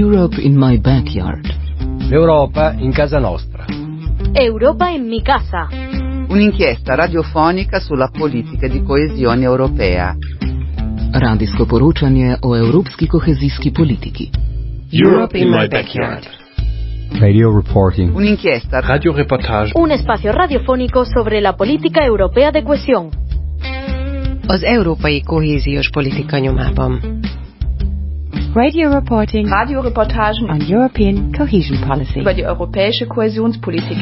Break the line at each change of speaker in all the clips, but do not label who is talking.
Europe in my backyard.
L'Europa in casa nostra.
Europa in mi casa.
Un'inchiesta radiofonica sulla politica di coesione europea.
Radijsko poročanje o evropski kohezijski politiki.
Europe in my backyard.
Radio reporting.
Un'inchiesta
Radioreportage.
Un espacio radiofónico sobre la política europea de cohesión.
Az európai kohéziós politika nyomában.
Radio reporting
Radioreportagen
on European cohesion policy.
über die europäische Kohäsionspolitik.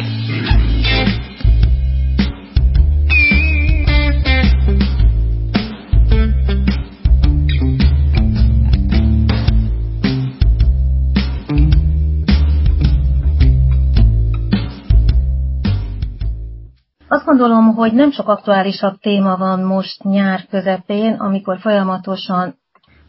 Azt gondolom, hogy nem sok aktuálisabb téma van most nyár közepén, amikor folyamatosan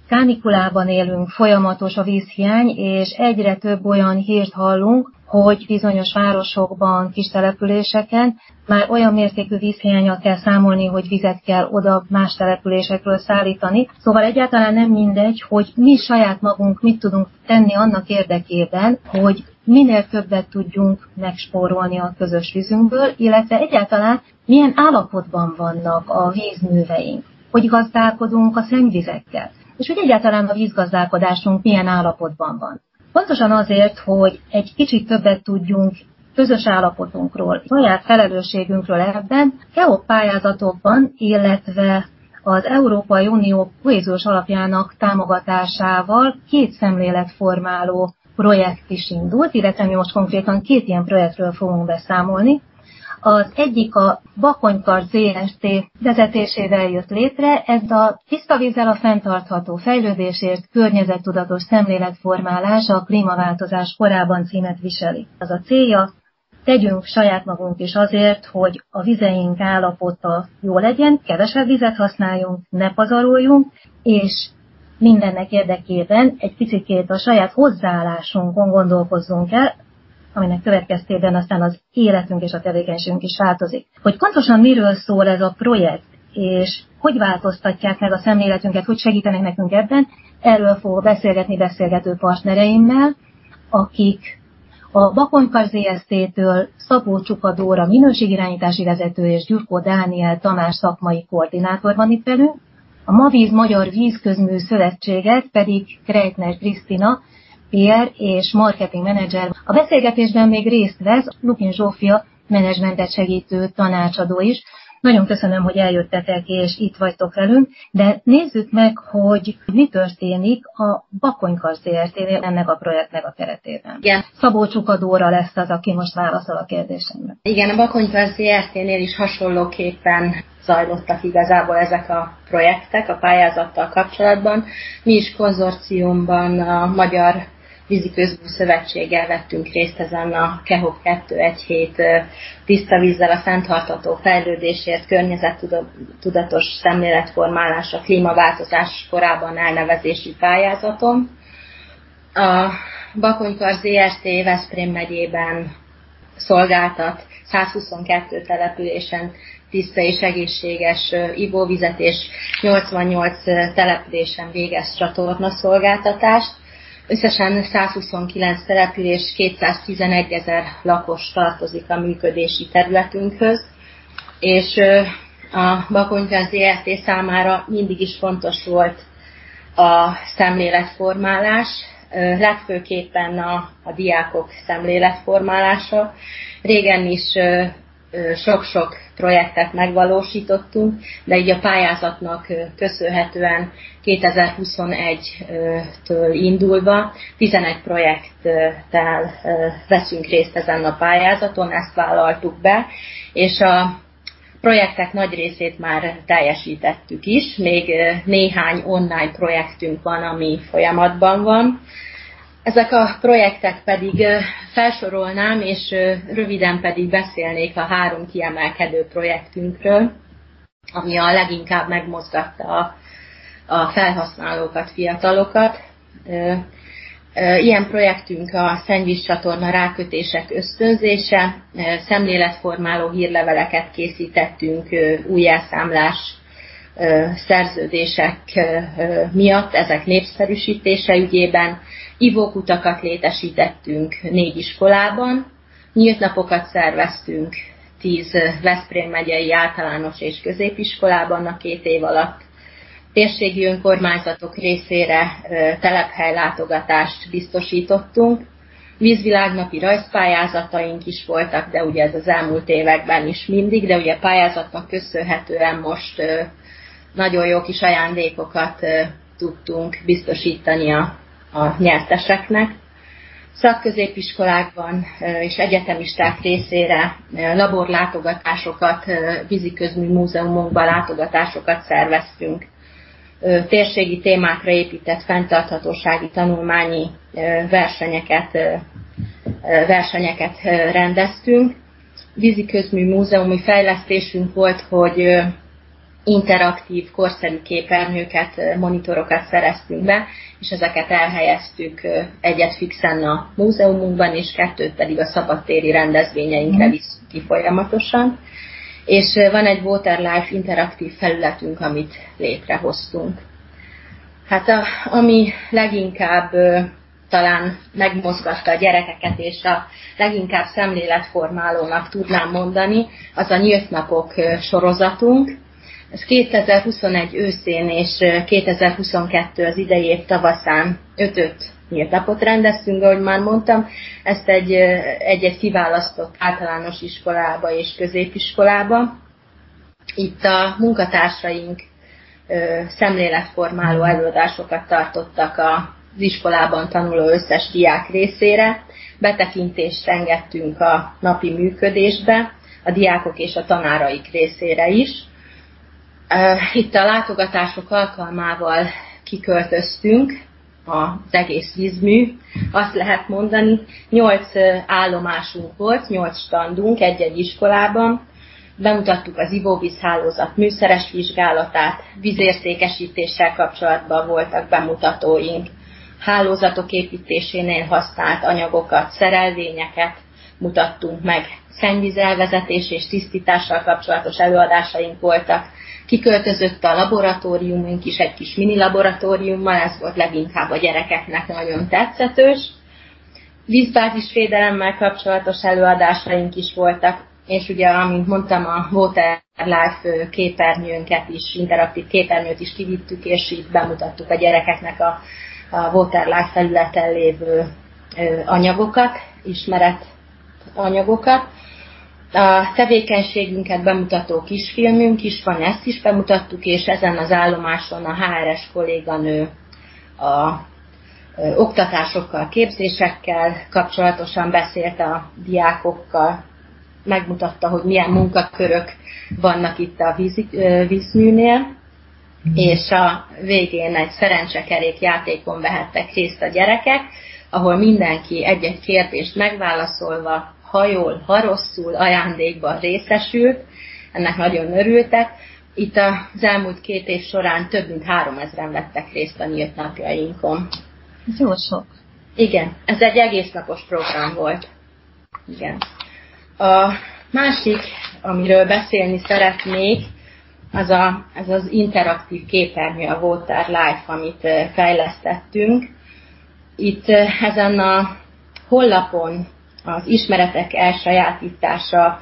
kánikulában élünk, folyamatos a vízhiány, és egyre több olyan hírt hallunk, hogy bizonyos városokban, kis településeken már olyan mértékű vízhiányal kell számolni, hogy vizet kell oda más településekről szállítani. Szóval egyáltalán nem mindegy, hogy mi saját magunk mit tudunk tenni annak érdekében, hogy minél többet tudjunk megspórolni a közös vízünkből, illetve egyáltalán milyen állapotban vannak a vízműveink, hogy gazdálkodunk a szennyvizekkel, és hogy egyáltalán a vízgazdálkodásunk milyen állapotban van. Pontosan azért, hogy egy kicsit többet tudjunk közös állapotunkról, saját felelősségünkről ebben, KEOP pályázatokban, illetve az Európai Unió kohéziós alapjának támogatásával két szemléletformáló projekt is indult, illetve mi most konkrétan két ilyen projektről fogunk beszámolni. Az egyik a Bakonykar ZST vezetésével jött létre, ez a tiszta vízzel a fenntartható fejlődésért környezettudatos szemléletformálás a klímaváltozás korában címet viseli. Az a célja, tegyünk saját magunk is azért, hogy a vizeink állapota jó legyen, kevesebb vizet használjunk, ne pazaroljunk, és mindennek érdekében egy picit a saját hozzáállásunkon gondolkozzunk el, aminek következtében aztán az életünk és a tevékenységünk is változik. Hogy pontosan miről szól ez a projekt, és hogy változtatják meg a szemléletünket, hogy segítenek nekünk ebben, erről fogok beszélgetni beszélgető partnereimmel, akik a Bakonykar ZST-től Szabó Csuka Dóra minőségirányítási vezető és Gyurkó Dániel Tamás szakmai koordinátor van itt velünk, a Mavíz Magyar Vízközmű Szövetséget pedig Krejtner Krisztina, PR és marketing menedzser. A beszélgetésben még részt vesz Lukin Zsófia, menedzsmentet segítő tanácsadó is. Nagyon köszönöm, hogy eljöttetek és itt vagytok velünk, de nézzük meg, hogy mi történik a Bakonykar ZRT-nél ennek a projektnek a keretében.
Igen.
Szabó Csukadóra lesz az, aki most válaszol a kérdésemre.
Igen, a Bakonykar ZRT-nél is hasonlóképpen zajlottak igazából ezek a projektek a pályázattal kapcsolatban. Mi is konzorciumban a Magyar Víziközbú Szövetséggel vettünk részt ezen a KEHOP 217 tiszta vízzel a fenntartató fejlődésért, környezettudatos szemléletformálás a klímaváltozás korában elnevezésű pályázaton. A Bakonykar ZRT Veszprém megyében szolgáltat 122 településen tiszta és egészséges ivóvizet, és 88 településen végez csatorna szolgáltatást. Összesen 129 település, 211 ezer lakos tartozik a működési területünkhöz, és a Bakonyka ZRT számára mindig is fontos volt a szemléletformálás, legfőképpen a, a diákok szemléletformálása. Régen is sok-sok projektet megvalósítottunk, de így a pályázatnak köszönhetően 2021-től indulva 11 projekttel veszünk részt ezen a pályázaton, ezt vállaltuk be, és a projektek nagy részét már teljesítettük is, még néhány online projektünk van, ami folyamatban van. Ezek a projektek pedig felsorolnám, és röviden pedig beszélnék a három kiemelkedő projektünkről, ami a leginkább megmozgatta a, a felhasználókat, fiatalokat. Ilyen projektünk a szennyvízcsatorna rákötések ösztönzése, szemléletformáló hírleveleket készítettünk újjászámlás szerződések miatt, ezek népszerűsítése ügyében, ivókutakat létesítettünk négy iskolában, nyílt napokat szerveztünk tíz Veszprém megyei általános és középiskolában a két év alatt, térségi önkormányzatok részére telephely látogatást biztosítottunk, vízvilágnapi rajzpályázataink is voltak, de ugye ez az elmúlt években is mindig, de ugye pályázatnak köszönhetően most nagyon jó kis ajándékokat tudtunk biztosítani a, a nyerteseknek. Szakközépiskolákban és egyetemisták részére laborlátogatásokat, víziközmű múzeumokban látogatásokat szerveztünk. Térségi témákra épített fenntarthatósági tanulmányi versenyeket, versenyeket rendeztünk. Víziközmű múzeumi fejlesztésünk volt, hogy interaktív, korszerű képernyőket, monitorokat szereztünk be, és ezeket elhelyeztük egyet fixen a múzeumunkban, és kettőt pedig a szabadtéri rendezvényeinkre mm. visszük ki folyamatosan. És van egy Waterlife interaktív felületünk, amit létrehoztunk. Hát a, ami leginkább talán megmozgatta a gyerekeket, és a leginkább szemléletformálónak tudnám mondani, az a nyílt napok sorozatunk, ez 2021 őszén és 2022 az idei év tavaszán ötöt nyílt napot rendeztünk, ahogy már mondtam. Ezt egy, egy-egy kiválasztott általános iskolába és középiskolába. Itt a munkatársaink szemléletformáló előadásokat tartottak az iskolában tanuló összes diák részére. Betekintést engedtünk a napi működésbe, a diákok és a tanáraik részére is itt a látogatások alkalmával kiköltöztünk az egész vízmű, azt lehet mondani, nyolc állomásunk volt, nyolc standunk egy-egy iskolában, bemutattuk az ivóvízhálózat műszeres vizsgálatát, vízértékesítéssel kapcsolatban voltak bemutatóink, hálózatok építésénél használt anyagokat, szerelvényeket mutattunk meg, szennyvízelvezetés és tisztítással kapcsolatos előadásaink voltak, Kiköltözött a laboratóriumunk is egy kis mini laboratóriummal, ez volt leginkább a gyerekeknek nagyon tetszetős. Vízbázisvédelemmel kapcsolatos előadásaink is voltak, és ugye, amint mondtam, a Water Life képernyőnket is, interaktív képernyőt is kivittük, és itt bemutattuk a gyerekeknek a, a Water Life felületen lévő anyagokat, ismeret anyagokat. A tevékenységünket bemutató kisfilmünk is van, ezt is bemutattuk, és ezen az állomáson a HRS kolléganő a oktatásokkal, képzésekkel kapcsolatosan beszélt a diákokkal, megmutatta, hogy milyen munkakörök vannak itt a víz, vízműnél, mm. és a végén egy szerencsekerék játékon vehettek részt a gyerekek, ahol mindenki egy-egy kérdést megválaszolva ha jól, ha rosszul ajándékban részesült, ennek nagyon örültek. Itt az elmúlt két év során több mint három ezeren vettek részt a nyílt napjainkon.
Ez jó sok.
Igen, ez egy egész napos program volt. Igen. A másik, amiről beszélni szeretnék, az a, ez az interaktív képernyő, a Water Life, amit fejlesztettünk. Itt ezen a hollapon az ismeretek elsajátítása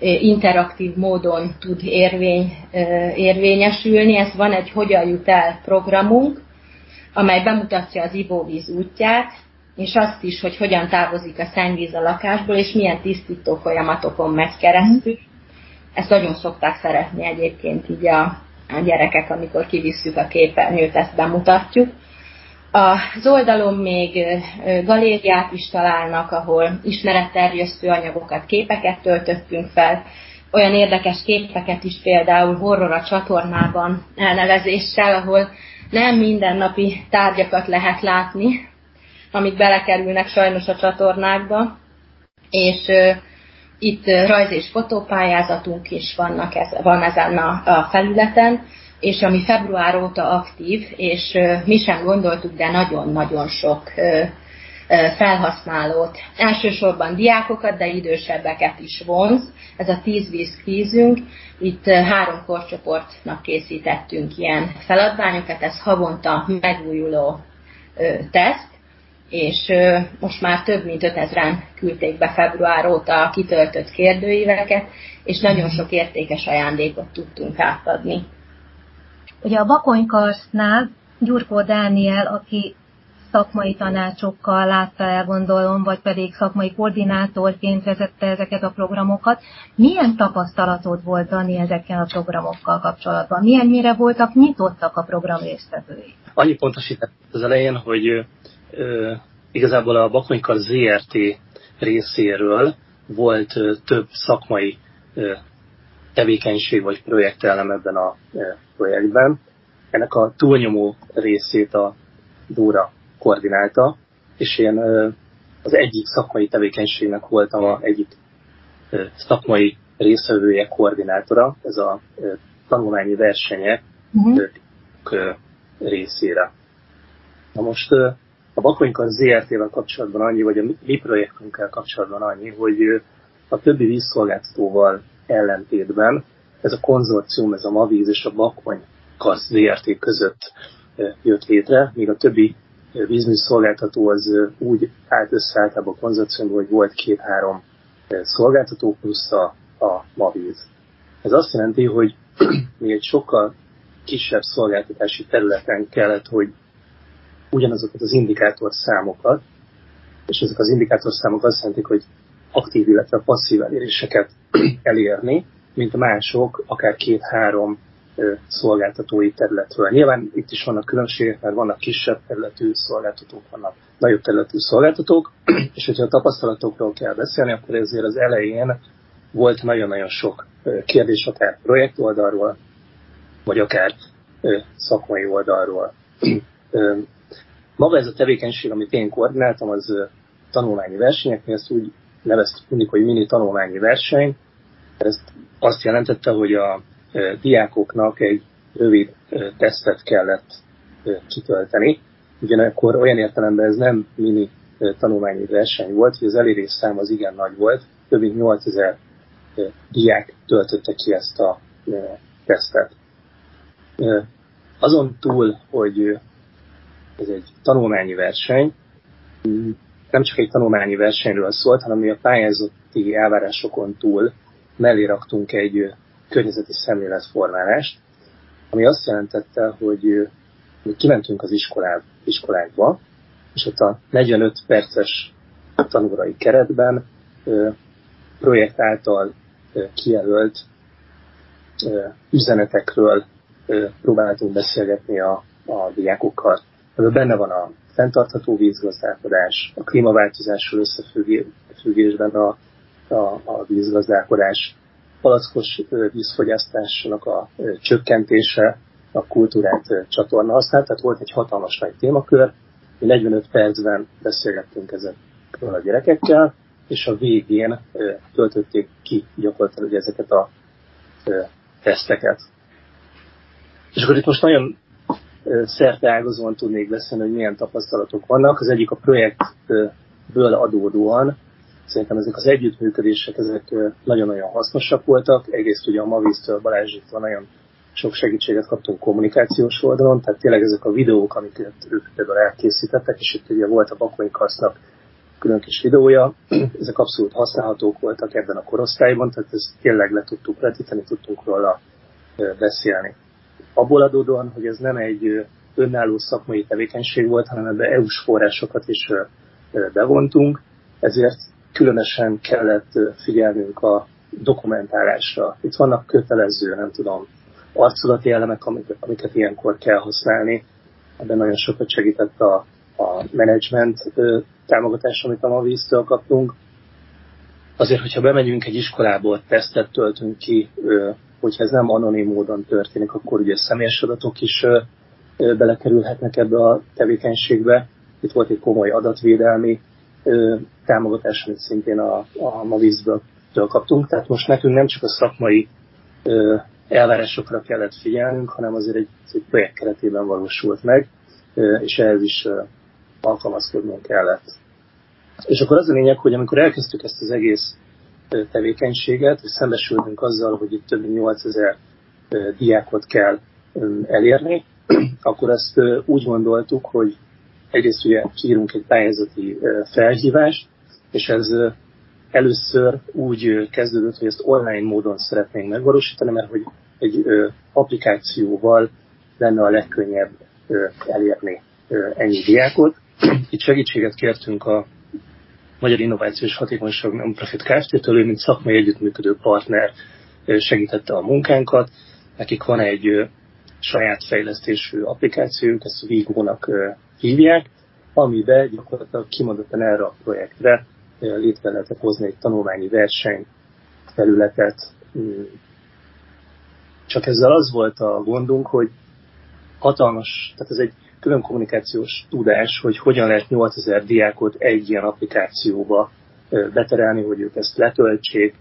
interaktív módon tud érvény, érvényesülni. Ez van egy Hogyan jut el programunk, amely bemutatja az ivóvíz útját, és azt is, hogy hogyan távozik a szennyvíz a lakásból, és milyen tisztító folyamatokon megy keresztül. Ezt nagyon szokták szeretni egyébként így a, a gyerekek, amikor kivisszük a képernyőt, ezt bemutatjuk. Az oldalon még galériát is találnak, ahol ismeretterjesztő anyagokat, képeket töltöttünk fel, olyan érdekes képeket is például horror a csatornában elnevezéssel, ahol nem mindennapi tárgyakat lehet látni, amik belekerülnek sajnos a csatornákba, és uh, itt rajz- és fotópályázatunk is vannak, ez, van ezen a, a felületen, és ami február óta aktív, és mi sem gondoltuk, de nagyon-nagyon sok felhasználót, elsősorban diákokat, de idősebbeket is vonz. Ez a 10 víz kvízünk, itt három korcsoportnak készítettünk ilyen feladványokat, ez havonta megújuló teszt, és most már több mint 5000-en küldték be február óta a kitöltött kérdőíveket, és nagyon sok értékes ajándékot tudtunk átadni.
Ugye a Bakonykarsznál Gyurkó Dániel, aki szakmai tanácsokkal látta el, gondolom, vagy pedig szakmai koordinátorként vezette ezeket a programokat. Milyen tapasztalatod volt, Dani, ezekkel a programokkal kapcsolatban? Milyen mire voltak nyitottak a program résztvevői?
Annyi pontosítás az elején, hogy ö, igazából a Bakonykar ZRT részéről volt ö, több szakmai ö, tevékenység vagy projektelem ebben a ö, projektben. Ennek a túlnyomó részét a Dóra koordinálta, és én az egyik szakmai tevékenységnek voltam a egyik szakmai részvevője, koordinátora, ez a tanulmányi versenyek uh-huh. részére. Na most a Bakonyka ZRT-vel kapcsolatban annyi, vagy a mi projektünkkel kapcsolatban annyi, hogy a többi vízszolgáltatóval ellentétben ez a konzorcium, ez a Mavíz és a Bakony Karsz ZRT között jött létre, míg a többi vízmű szolgáltató az úgy állt össze általában a konzorciumban, hogy volt két-három szolgáltató plusz a, a Mavíz. Ez azt jelenti, hogy mi egy sokkal kisebb szolgáltatási területen kellett, hogy ugyanazokat az indikátor számokat, és ezek az indikátor számok azt jelentik, hogy aktív, illetve passzív eléréseket elérni, mint mások, akár két-három szolgáltatói területről. Nyilván itt is vannak különbségek, mert vannak kisebb területű szolgáltatók, vannak nagyobb területű szolgáltatók, és hogyha a tapasztalatokról kell beszélni, akkor ezért az elején volt nagyon-nagyon sok kérdés, akár projekt oldalról, vagy akár szakmai oldalról. Maga ez a tevékenység, amit én koordináltam, az tanulmányi versenyek, mi ezt úgy neveztük mindig, hogy mini tanulmányi verseny. Ez azt jelentette, hogy a diákoknak egy rövid tesztet kellett kitölteni. Ugyanakkor olyan értelemben ez nem mini tanulmányi verseny volt, hogy az elérés szám az igen nagy volt, több mint 8000 diák töltötte ki ezt a tesztet. Azon túl, hogy ez egy tanulmányi verseny, nem csak egy tanulmányi versenyről szólt, hanem mi a pályázati elvárásokon túl mellé raktunk egy környezeti szemléletformálást, ami azt jelentette, hogy mi kimentünk az iskolá, iskolákba, és ott a 45 perces tanulói keretben projekt által kijelölt üzenetekről próbáltunk beszélgetni a, a diákokkal. Ebből benne van a fenntartható vízgazdálkodás, a klímaváltozással összefüggésben a, a, a vízgazdálkodás, palackos vízfogyasztásnak a csökkentése, a kultúrát csatorna használt, tehát volt egy hatalmas nagy témakör, mi 45 percben beszélgettünk ezekről a gyerekekkel, és a végén töltötték ki gyakorlatilag ezeket a teszteket. És akkor itt most nagyon szerte ágazóan tudnék beszélni, hogy milyen tapasztalatok vannak. Az egyik a projektből adódóan Szerintem ezek az együttműködések ezek nagyon-nagyon hasznosak voltak. Egész ugye a Mavíztől Balázsiktól nagyon sok segítséget kaptunk kommunikációs oldalon, tehát tényleg ezek a videók, amiket ők például elkészítettek, és itt ugye volt a Bakonyi Kasznak külön kis videója, ezek abszolút használhatók voltak ebben a korosztályban, tehát ezt tényleg le tudtuk vetíteni, tudtunk róla beszélni. Abból adódóan, hogy ez nem egy önálló szakmai tevékenység volt, hanem ebbe EU-s forrásokat is bevontunk, ezért különösen kellett figyelnünk a dokumentálásra. Itt vannak kötelező, nem tudom, arculati elemek, amiket, amiket ilyenkor kell használni. Ebben nagyon sokat segített a, a menedzsment támogatás, amit a Mavíztől kaptunk. Azért, hogyha bemegyünk egy iskolából, tesztet töltünk ki, hogyha ez nem anonim módon történik, akkor ugye személyes adatok is belekerülhetnek ebbe a tevékenységbe. Itt volt egy komoly adatvédelmi támogatás, amit szintén a, a Mavízből kaptunk. Tehát most nekünk nem csak a szakmai elvárásokra kellett figyelnünk, hanem azért egy, egy projekt keretében valósult meg, és ehhez is alkalmazkodnunk kellett. És akkor az a lényeg, hogy amikor elkezdtük ezt az egész tevékenységet, és szembesültünk azzal, hogy itt több mint 8000 diákot kell elérni, akkor ezt úgy gondoltuk, hogy egyrészt ugye kiírunk egy pályázati felhívást, és ez először úgy kezdődött, hogy ezt online módon szeretnénk megvalósítani, mert hogy egy applikációval lenne a legkönnyebb elérni ennyi diákot. Itt segítséget kértünk a Magyar Innovációs Hatékonyság Nonprofit Kft-től, ő mint szakmai együttműködő partner segítette a munkánkat. Nekik van egy saját fejlesztésű applikációjuk, ezt Vigo-nak hívják, amiben gyakorlatilag kimondottan erre a projektre létre lehetett hozni egy tanulmányi verseny területet. Mm. Csak ezzel az volt a gondunk, hogy hatalmas, tehát ez egy külön kommunikációs tudás, hogy hogyan lehet 8000 diákot egy ilyen applikációba beterelni, hogy ők ezt letöltsék,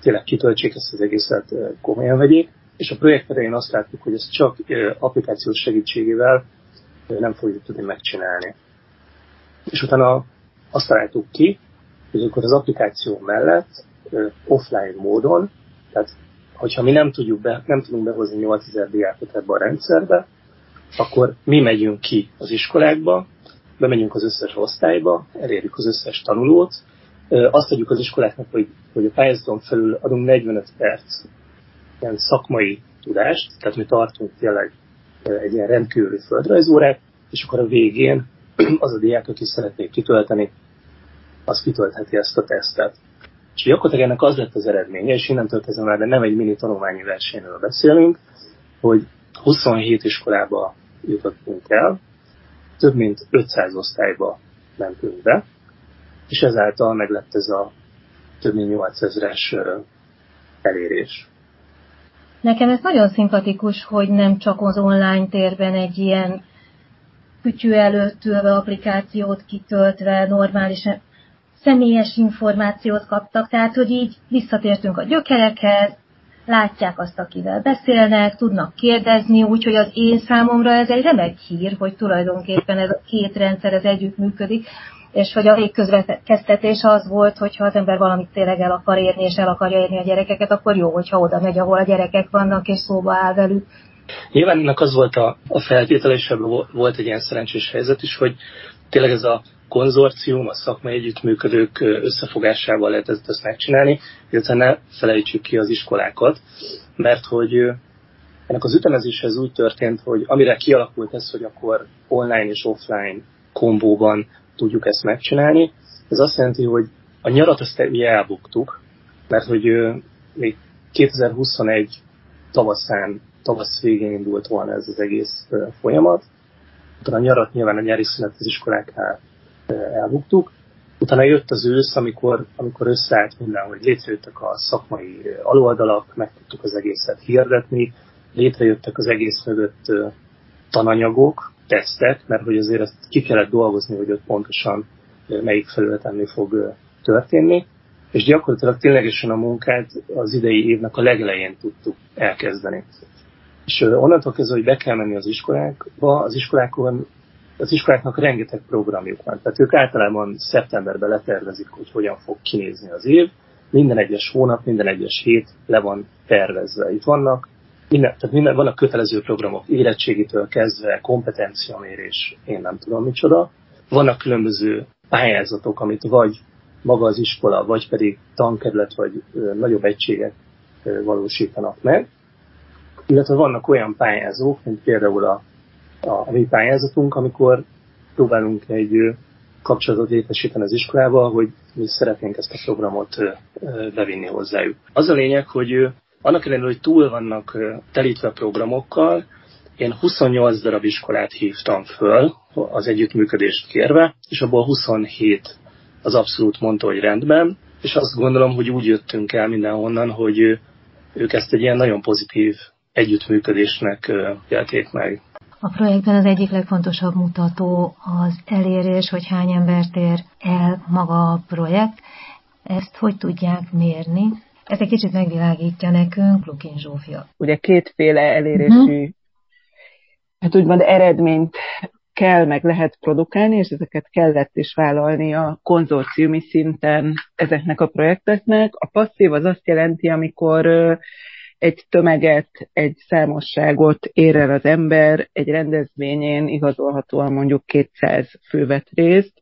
tényleg kitöltsék ezt az egészet, komolyan vegyék. És a projekt elején azt láttuk, hogy ezt csak applikációs segítségével nem fogjuk tudni megcsinálni. És utána azt találtuk ki, hogy akkor az applikáció mellett offline módon, tehát hogyha mi nem, tudjuk be, nem tudunk behozni 8000 diákot ebbe a rendszerbe, akkor mi megyünk ki az iskolákba, bemegyünk az összes osztályba, elérjük az összes tanulót, azt adjuk az iskoláknak, hogy, hogy a pályázaton felül adunk 45 perc ilyen szakmai tudást, tehát mi tartunk tényleg egy ilyen rendkívüli földrajzórát, és akkor a végén az a diák, aki szeretné kitölteni, az kitöltheti ezt a tesztet. És gyakorlatilag ennek az lett az eredménye, és innentől kezdve már de nem egy mini tanulmányi versenyről beszélünk, hogy 27 iskolába jutottunk el, több mint 500 osztályba mentünk be, és ezáltal meg lett ez a több mint 8000-es elérés.
Nekem ez nagyon szimpatikus, hogy nem csak az online térben egy ilyen kütyű előtt ülve applikációt kitöltve normálisan személyes információt kaptak, tehát hogy így visszatértünk a gyökerekhez, látják azt, akivel beszélnek, tudnak kérdezni, úgyhogy az én számomra ez egy remek hír, hogy tulajdonképpen ez a két rendszer ez együtt működik, és hogy a végközvekeztetés az volt, hogyha az ember valamit tényleg el akar érni, és el akarja érni a gyerekeket, akkor jó, hogyha oda megy, ahol a gyerekek vannak, és szóba áll velük.
Nyilván az volt a, a feltétele, és volt egy ilyen szerencsés helyzet is, hogy tényleg ez a konzorcium, a szakmai együttműködők összefogásával lehet ezt, ezt megcsinálni, illetve ne felejtsük ki az iskolákat, mert hogy ennek az ütemezéshez úgy történt, hogy amire kialakult ez, hogy akkor online és offline kombóban tudjuk ezt megcsinálni, ez azt jelenti, hogy a nyarat azt elbuktuk, mert hogy még 2021 tavaszán, tavasz végén indult volna ez az egész folyamat. Utána a nyarat nyilván a nyári szünet az iskoláknál elbuktuk. Utána jött az ősz, amikor, amikor összeállt minden, hogy létrejöttek a szakmai aloldalak, meg tudtuk az egészet hirdetni, létrejöttek az egész mögött tananyagok, tesztek, mert hogy azért ezt ki kellett dolgozni, hogy ott pontosan melyik felületen mi fog történni, és gyakorlatilag ténylegesen a munkát az idei évnek a legelején tudtuk elkezdeni. És onnantól kezdve, hogy be kell menni az iskolákba, az iskolákon az iskoláknak rengeteg programjuk van. Tehát ők általában szeptemberben letervezik, hogy hogyan fog kinézni az év. Minden egyes hónap, minden egyes hét le van tervezve. Itt vannak minden, tehát minden, vannak kötelező programok, érettségitől kezdve, kompetenciamérés, én nem tudom micsoda. Vannak különböző pályázatok, amit vagy maga az iskola, vagy pedig tankerület, vagy ö, nagyobb egységek ö, valósítanak meg. Illetve vannak olyan pályázók, mint például a a, mi pályázatunk, amikor próbálunk egy kapcsolatot létesíteni az iskolába, hogy mi szeretnénk ezt a programot bevinni hozzájuk. Az a lényeg, hogy annak ellenére, hogy túl vannak telítve programokkal, én 28 darab iskolát hívtam föl az együttműködést kérve, és abból 27 az abszolút mondta, hogy rendben, és azt gondolom, hogy úgy jöttünk el mindenhonnan, hogy ők ezt egy ilyen nagyon pozitív együttműködésnek élték meg.
A projektben az egyik legfontosabb mutató az elérés, hogy hány embert ér el maga a projekt. Ezt hogy tudják mérni? Ez egy kicsit megvilágítja nekünk Lukin Zsófia.
Ugye kétféle elérésű, uh-huh. hát úgymond eredményt kell, meg lehet produkálni, és ezeket kellett is vállalni a konzorciumi szinten ezeknek a projekteknek. A passzív az azt jelenti, amikor egy tömeget, egy számosságot ér el az ember, egy rendezvényén igazolhatóan mondjuk 200 fő vett részt,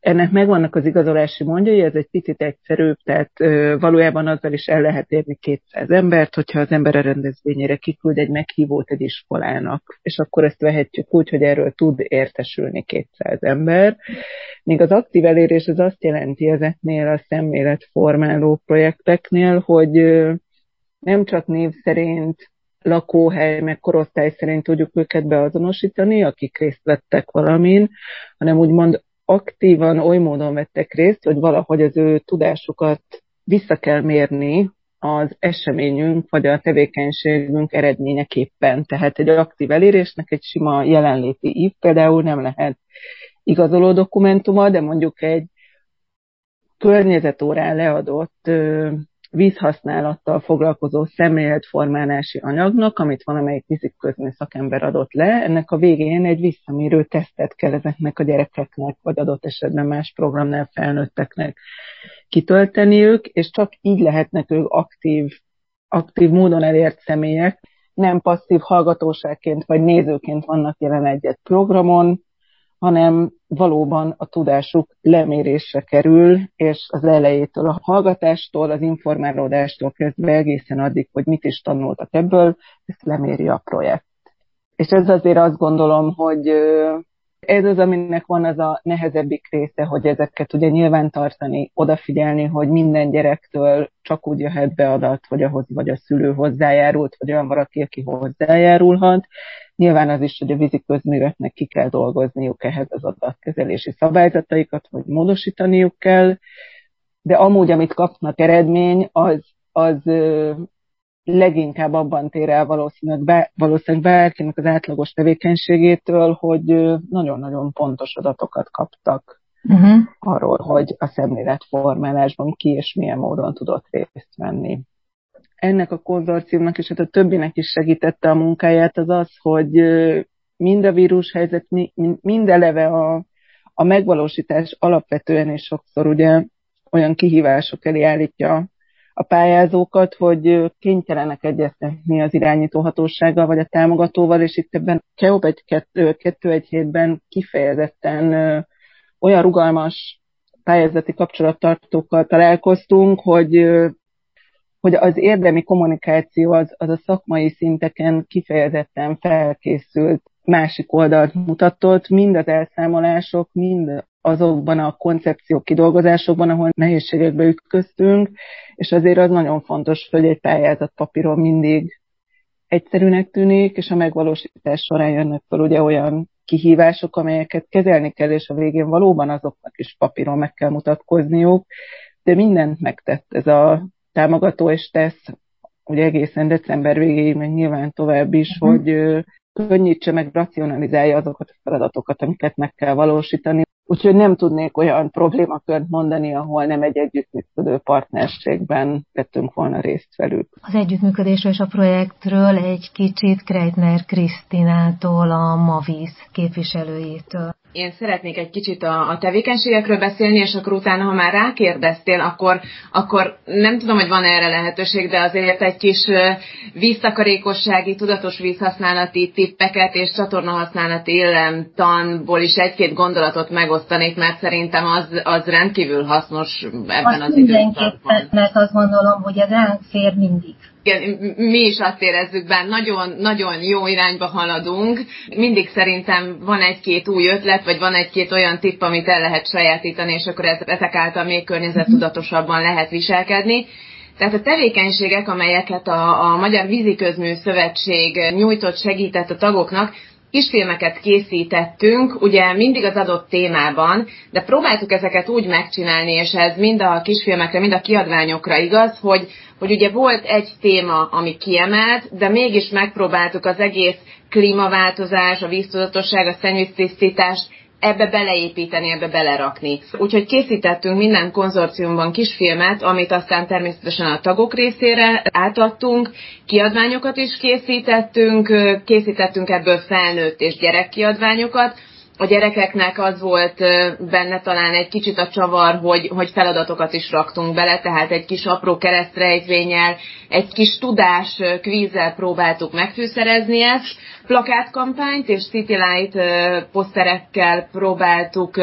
ennek megvannak az igazolási mondjai, ez egy picit egyszerűbb, tehát ö, valójában azzal is el lehet érni 200 embert, hogyha az ember a rendezvényére kiküld egy meghívót egy iskolának, és akkor ezt vehetjük úgy, hogy erről tud értesülni 200 ember. Míg az aktív elérés az azt jelenti ezeknél a szemléletformáló projekteknél, hogy ö, nem csak név szerint lakóhely, meg korosztály szerint tudjuk őket beazonosítani, akik részt vettek valamin, hanem úgymond aktívan oly módon vettek részt, hogy valahogy az ő tudásukat vissza kell mérni az eseményünk vagy a tevékenységünk eredményeképpen. Tehát egy aktív elérésnek egy sima jelenléti ív például nem lehet igazoló dokumentuma, de mondjuk egy környezetórán leadott vízhasználattal foglalkozó szemléletformálási anyagnak, amit valamelyik fizikközmű szakember adott le. Ennek a végén egy visszamérő tesztet kell ezeknek a gyerekeknek, vagy adott esetben más programnál felnőtteknek kitölteniük, és csak így lehetnek ők aktív, aktív módon elért személyek, nem passzív hallgatóságként vagy nézőként vannak jelen egyet programon, hanem valóban a tudásuk lemérésre kerül, és az elejétől a hallgatástól, az informálódástól kezdve egészen addig, hogy mit is tanultak ebből, ezt leméri a projekt. És ez azért azt gondolom, hogy ez az, aminek van az a nehezebbik része, hogy ezeket ugye nyilván tartani, odafigyelni, hogy minden gyerektől csak úgy jöhet be adat, hogy ahhoz vagy a szülő hozzájárult, vagy olyan valaki, aki hozzájárulhat, Nyilván az is, hogy a vízi közműveknek ki kell dolgozniuk ehhez az adatkezelési szabályzataikat, vagy módosítaniuk kell, de amúgy, amit kapnak eredmény, az, az leginkább abban tér el valószínűleg, bár, valószínűleg bárkinek az átlagos tevékenységétől, hogy nagyon-nagyon pontos adatokat kaptak uh-huh. arról, hogy a szemléletformálásban ki és milyen módon tudott részt venni ennek a konzorciumnak és hát a többinek is segítette a munkáját az az, hogy mind a vírushelyzet, mind eleve a, a megvalósítás alapvetően és sokszor ugye olyan kihívások elé állítja a pályázókat, hogy kénytelenek egyeztetni az irányítóhatósággal vagy a támogatóval, és itt ebben egy hétben kifejezetten olyan rugalmas pályázati kapcsolattartókkal találkoztunk, hogy hogy az érdemi kommunikáció az, az a szakmai szinteken kifejezetten felkészült másik oldalt mutatott, mind az elszámolások, mind azokban a koncepciók kidolgozásokban, ahol nehézségekbe ütköztünk, és azért az nagyon fontos, hogy egy pályázat papíron mindig egyszerűnek tűnik, és a megvalósítás során jönnek fel ugye olyan kihívások, amelyeket kezelni kell, és a végén valóban azoknak is papíron meg kell mutatkozniuk, de mindent megtett ez a támogató és tesz, ugye egészen december végéig, meg nyilván tovább is, uh-huh. hogy könnyítse meg, racionalizálja azokat a feladatokat, amiket meg kell valósítani. Úgyhogy nem tudnék olyan problémakört mondani, ahol nem egy együttműködő partnerségben vettünk volna részt velük.
Az együttműködésről és a projektről egy kicsit Kreitner Krisztinától, a Mavis képviselőjétől.
Én szeretnék egy kicsit a, a tevékenységekről beszélni, és akkor utána, ha már rákérdeztél, akkor, akkor nem tudom, hogy van erre lehetőség, de azért egy kis víztakarékossági, tudatos vízhasználati tippeket és csatornahasználati illemtanból is egy-két gondolatot megosztanék, mert szerintem az, az rendkívül hasznos ebben azt az időszakban.
mert azt gondolom, hogy ez ránk fér mindig
igen, mi is azt érezzük benne, nagyon, nagyon jó irányba haladunk. Mindig szerintem van egy-két új ötlet, vagy van egy-két olyan tipp, amit el lehet sajátítani, és akkor ezek által még környezettudatosabban lehet viselkedni. Tehát a tevékenységek, amelyeket a, a Magyar Víziközmű Szövetség nyújtott, segített a tagoknak, kisfilmeket készítettünk, ugye mindig az adott témában, de próbáltuk ezeket úgy megcsinálni, és ez mind a kisfilmekre, mind a kiadványokra igaz, hogy, hogy ugye volt egy téma, ami kiemelt, de mégis megpróbáltuk az egész klímaváltozás, a víztudatosság, a szennyvíztisztítást ebbe beleépíteni, ebbe belerakni. Úgyhogy készítettünk minden konzorciumban kisfilmet, amit aztán természetesen a tagok részére átadtunk, kiadványokat is készítettünk, készítettünk ebből felnőtt és gyerekkiadványokat, a gyerekeknek az volt benne talán egy kicsit a csavar, hogy, hogy feladatokat is raktunk bele, tehát egy kis apró keresztrejtvényel, egy kis tudás kvízzel próbáltuk megfűszerezni ezt. Plakátkampányt és City Light poszterekkel próbáltuk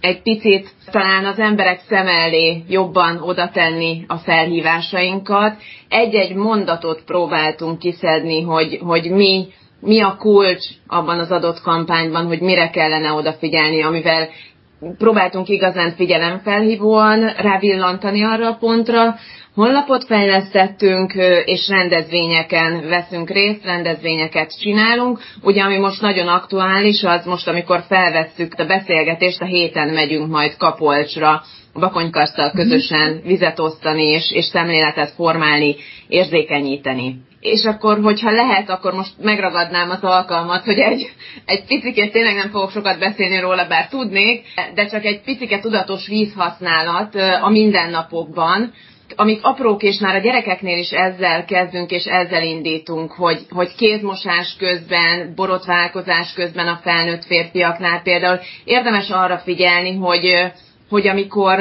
egy picit talán az emberek szem elé jobban oda tenni a felhívásainkat. Egy-egy mondatot próbáltunk kiszedni, hogy, hogy mi mi a kulcs abban az adott kampányban, hogy mire kellene odafigyelni, amivel próbáltunk igazán figyelemfelhívóan rávillantani arra a pontra, honlapot fejlesztettünk, és rendezvényeken veszünk részt, rendezvényeket csinálunk. Ugye, ami most nagyon aktuális, az most, amikor felvesszük a beszélgetést, a héten megyünk majd Kapolcsra, Bakonykarsztal közösen vizet osztani, és, és szemléletet formálni, érzékenyíteni és akkor, hogyha lehet, akkor most megragadnám az alkalmat, hogy egy, egy picikét tényleg nem fogok sokat beszélni róla, bár tudnék, de csak egy picike tudatos vízhasználat a mindennapokban, amik aprók, és már a gyerekeknél is ezzel kezdünk, és ezzel indítunk, hogy, hogy kézmosás közben, borotválkozás közben a felnőtt férfiaknál például érdemes arra figyelni, hogy hogy amikor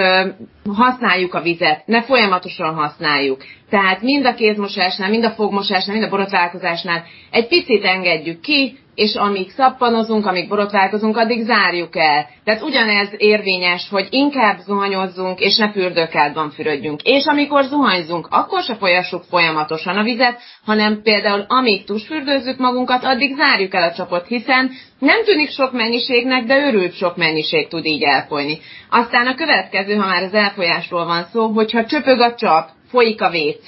használjuk a vizet, ne folyamatosan használjuk. Tehát mind a kézmosásnál, mind a fogmosásnál, mind a borotválkozásnál egy picit engedjük ki, és amíg szappanozunk, amíg borotválkozunk, addig zárjuk el. Tehát ugyanez érvényes, hogy inkább zuhanyozzunk, és ne fürdőkádban fürödjünk. És amikor zuhanyzunk, akkor se folyassuk folyamatosan a vizet, hanem például amíg tusfürdőzzük magunkat, addig zárjuk el a csapot, hiszen nem tűnik sok mennyiségnek, de örült sok mennyiség tud így elfolyni. Aztán a következő, ha már az elfolyásról van szó, hogyha csöpög a csap, folyik a WC,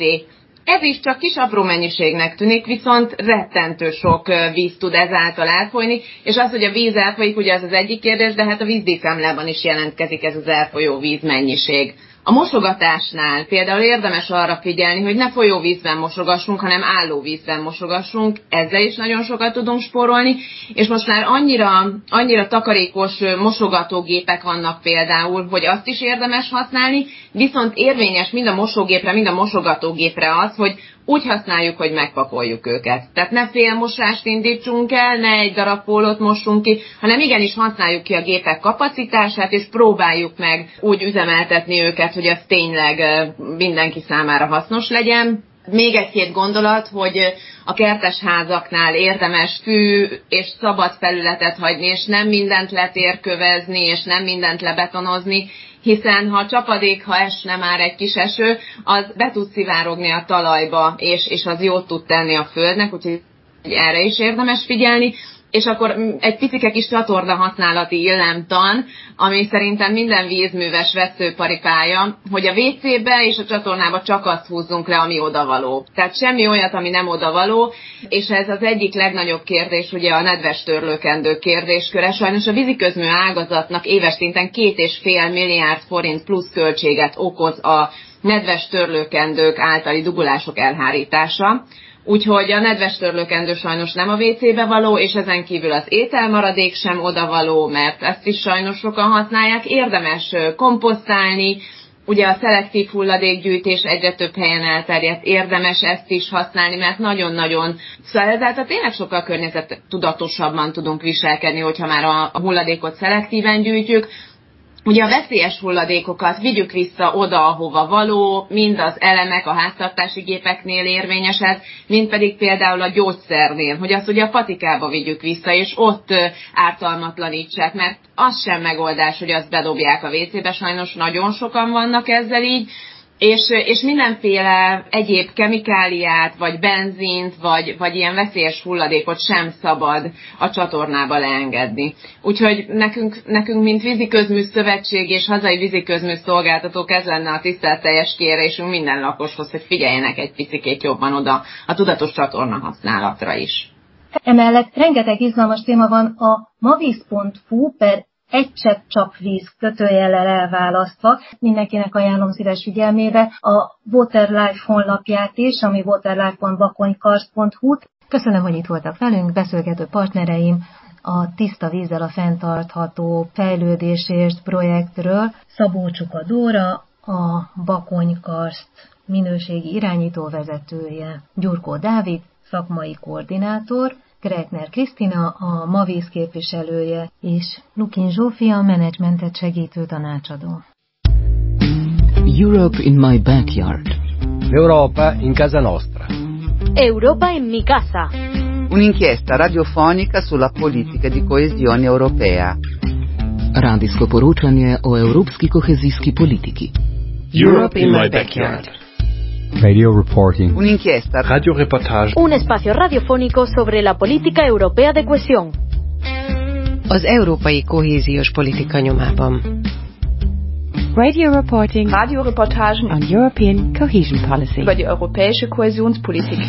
ez is csak kis apró mennyiségnek tűnik, viszont rettentő sok víz tud ezáltal elfolyni, és az, hogy a víz elfolyik, ugye ez az egyik kérdés, de hát a vízdíszemlában is jelentkezik ez az elfolyó víz mennyiség. A mosogatásnál például érdemes arra figyelni, hogy ne folyóvízben mosogassunk, hanem állóvízben mosogassunk, ezzel is nagyon sokat tudunk spórolni, és most már annyira, annyira takarékos mosogatógépek vannak például, hogy azt is érdemes használni, viszont érvényes mind a mosógépre, mind a mosogatógépre az, hogy úgy használjuk, hogy megpakoljuk őket. Tehát ne félmosást indítsunk el, ne egy darab pólót mossunk ki, hanem igenis használjuk ki a gépek kapacitását, és próbáljuk meg úgy üzemeltetni őket, hogy az tényleg mindenki számára hasznos legyen. Még egy-két gondolat, hogy a kertes házaknál érdemes fű és szabad felületet hagyni, és nem mindent letérkövezni, és nem mindent lebetonozni, hiszen ha csapadék, ha esne már egy kis eső, az be tud szivárogni a talajba, és, és az jót tud tenni a földnek, úgyhogy erre is érdemes figyelni és akkor egy picike kis csatorna használati illemtan, ami szerintem minden vízműves veszőparipája, hogy a WC-be és a csatornába csak azt húzzunk le, ami odavaló. Tehát semmi olyat, ami nem odavaló, és ez az egyik legnagyobb kérdés, ugye a nedves törlőkendő kérdésköre. Sajnos a víziközmű ágazatnak éves szinten két és fél milliárd forint plusz költséget okoz a nedves törlőkendők általi dugulások elhárítása Úgyhogy a nedves törlőkendő sajnos nem a WC-be való, és ezen kívül az ételmaradék sem oda való, mert ezt is sajnos sokan használják. Érdemes komposztálni, Ugye a szelektív hulladékgyűjtés egyre több helyen elterjedt, érdemes ezt is használni, mert nagyon-nagyon, szóval ezáltal tényleg sokkal környezettudatosabban tudunk viselkedni, hogyha már a hulladékot szelektíven gyűjtjük. Ugye a veszélyes hulladékokat vigyük vissza oda, ahova való, mind az elemek a háztartási gépeknél érvényes ez, mind pedig például a gyógyszernél, hogy azt ugye a patikába vigyük vissza, és ott ártalmatlanítsák, mert az sem megoldás, hogy azt bedobják a WC-be, sajnos nagyon sokan vannak ezzel így, és, és mindenféle egyéb kemikáliát, vagy benzint, vagy, vagy ilyen veszélyes hulladékot sem szabad a csatornába leengedni. Úgyhogy nekünk, nekünk mint víziközmű szövetség és hazai víziközmű szolgáltatók ez lenne a tisztelteljes kérésünk minden lakoshoz, hogy figyeljenek egy picit jobban oda a tudatos csatorna használatra is.
Emellett rengeteg izgalmas téma van a mavis.hu per egy csepp csak víz kötőjellel elválasztva. Mindenkinek ajánlom szíves figyelmébe a Waterlife honlapját is, ami waterlife.bakonykars.hu. Köszönöm, hogy itt voltak velünk, beszélgető partnereim, a Tiszta Vízzel a fenntartható fejlődésért projektről, Szabó Csuka Dóra, a Bakonykarszt minőségi irányító vezetője, Gyurkó Dávid, szakmai koordinátor, Gretner Krisztina, a Mavíz képviselője, és Lukin Zsófia, a menedzsmentet segítő tanácsadó.
Europe in my backyard.
L'Europa in casa nostra.
Europa in mi casa.
Un'inchiesta radiofonica sulla politica di coesione europea.
Radijsko poročanje o evropski kohezijski politiki.
Europe in my backyard.
Radio reporting.
Un'inchiesta
Radio reportage.
Un espacio radiofónico sobre la política europea de cohesión.
Az európai kohéziós politika nyomában.
Radio reporting
Radioreportagen
on European cohesion policy.
über die europäische Kohäsionspolitik.